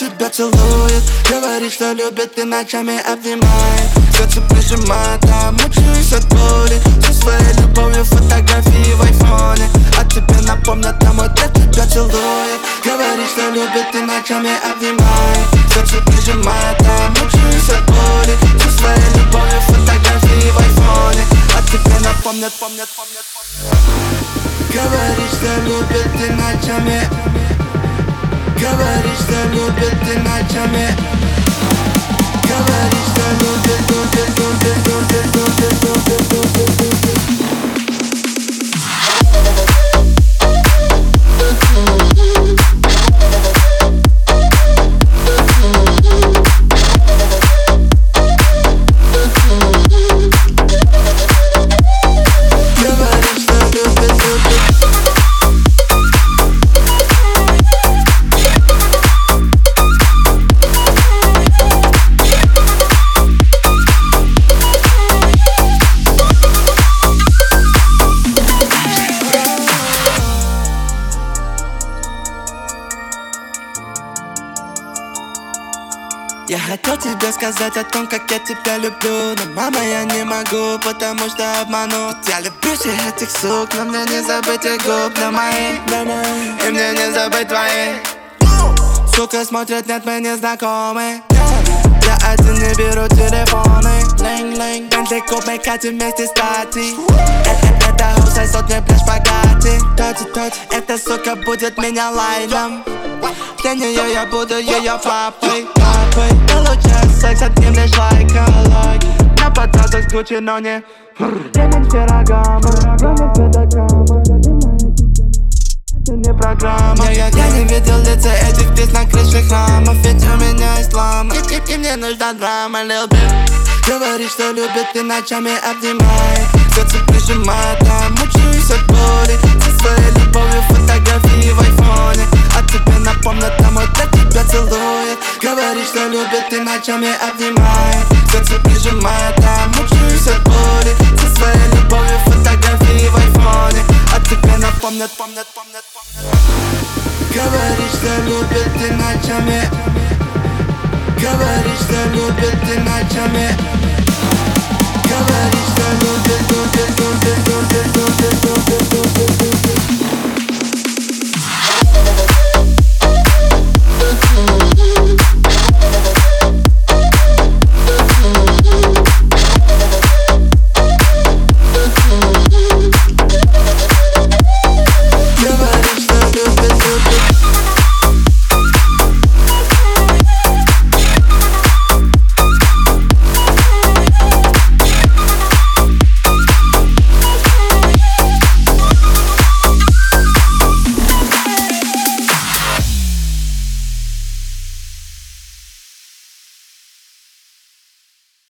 тебя целует Говорит, что любит и ночами обнимает Сердце прижимает, а мучаюсь от боли Со своей любовью фотографии в айфоне А тебе напомнят, там вот тебя целует Говорит, что любит и ночами обнимает Сердце прижимает, а мучаюсь от боли Со своей любовью фотографии в айфоне А тебе напомнят, помнят, помнят, помнят Говорит, что любит и ночами Говорит, что любит и ночами Говорит, Я хотел тебе сказать о том, как я тебя люблю Но, мама, я не могу, потому что обману Я люблю всех этих сук, но мне не забыть их губ На мои, на мои, и мне не забыть твои. Сука смотрят, нет, мы не знакомы. Я один не беру телефоны. Бентли купе, катим вместе с Тати Э, э, Это хуй сотни пляж богати Тоти, тоти Эта сука будет меня лайном для нее я буду ее папой, папой Получаю секс от ним лишь лайком На подсадок с Гуччи, но не. Ремень ремень с педагогами это не программа. Я, я, я не видел лица этих птиц на крыше храмов Ведь у меня ислам и, и, и мне нужна драма, lil bit Говорит, что любит и ночами обнимает. Сердце прижимает, а мучаюсь от боли. Со своей любовью тебя целует. Говорит, что любит и ночами обнимает. Сердце прижимает, а мучаюсь от боли. Со своей любовью фотографии в айфоне А тебе напомнят, помнят, помнят, помнят. Говорит, что любит и ночами Говорит, что любит и ночами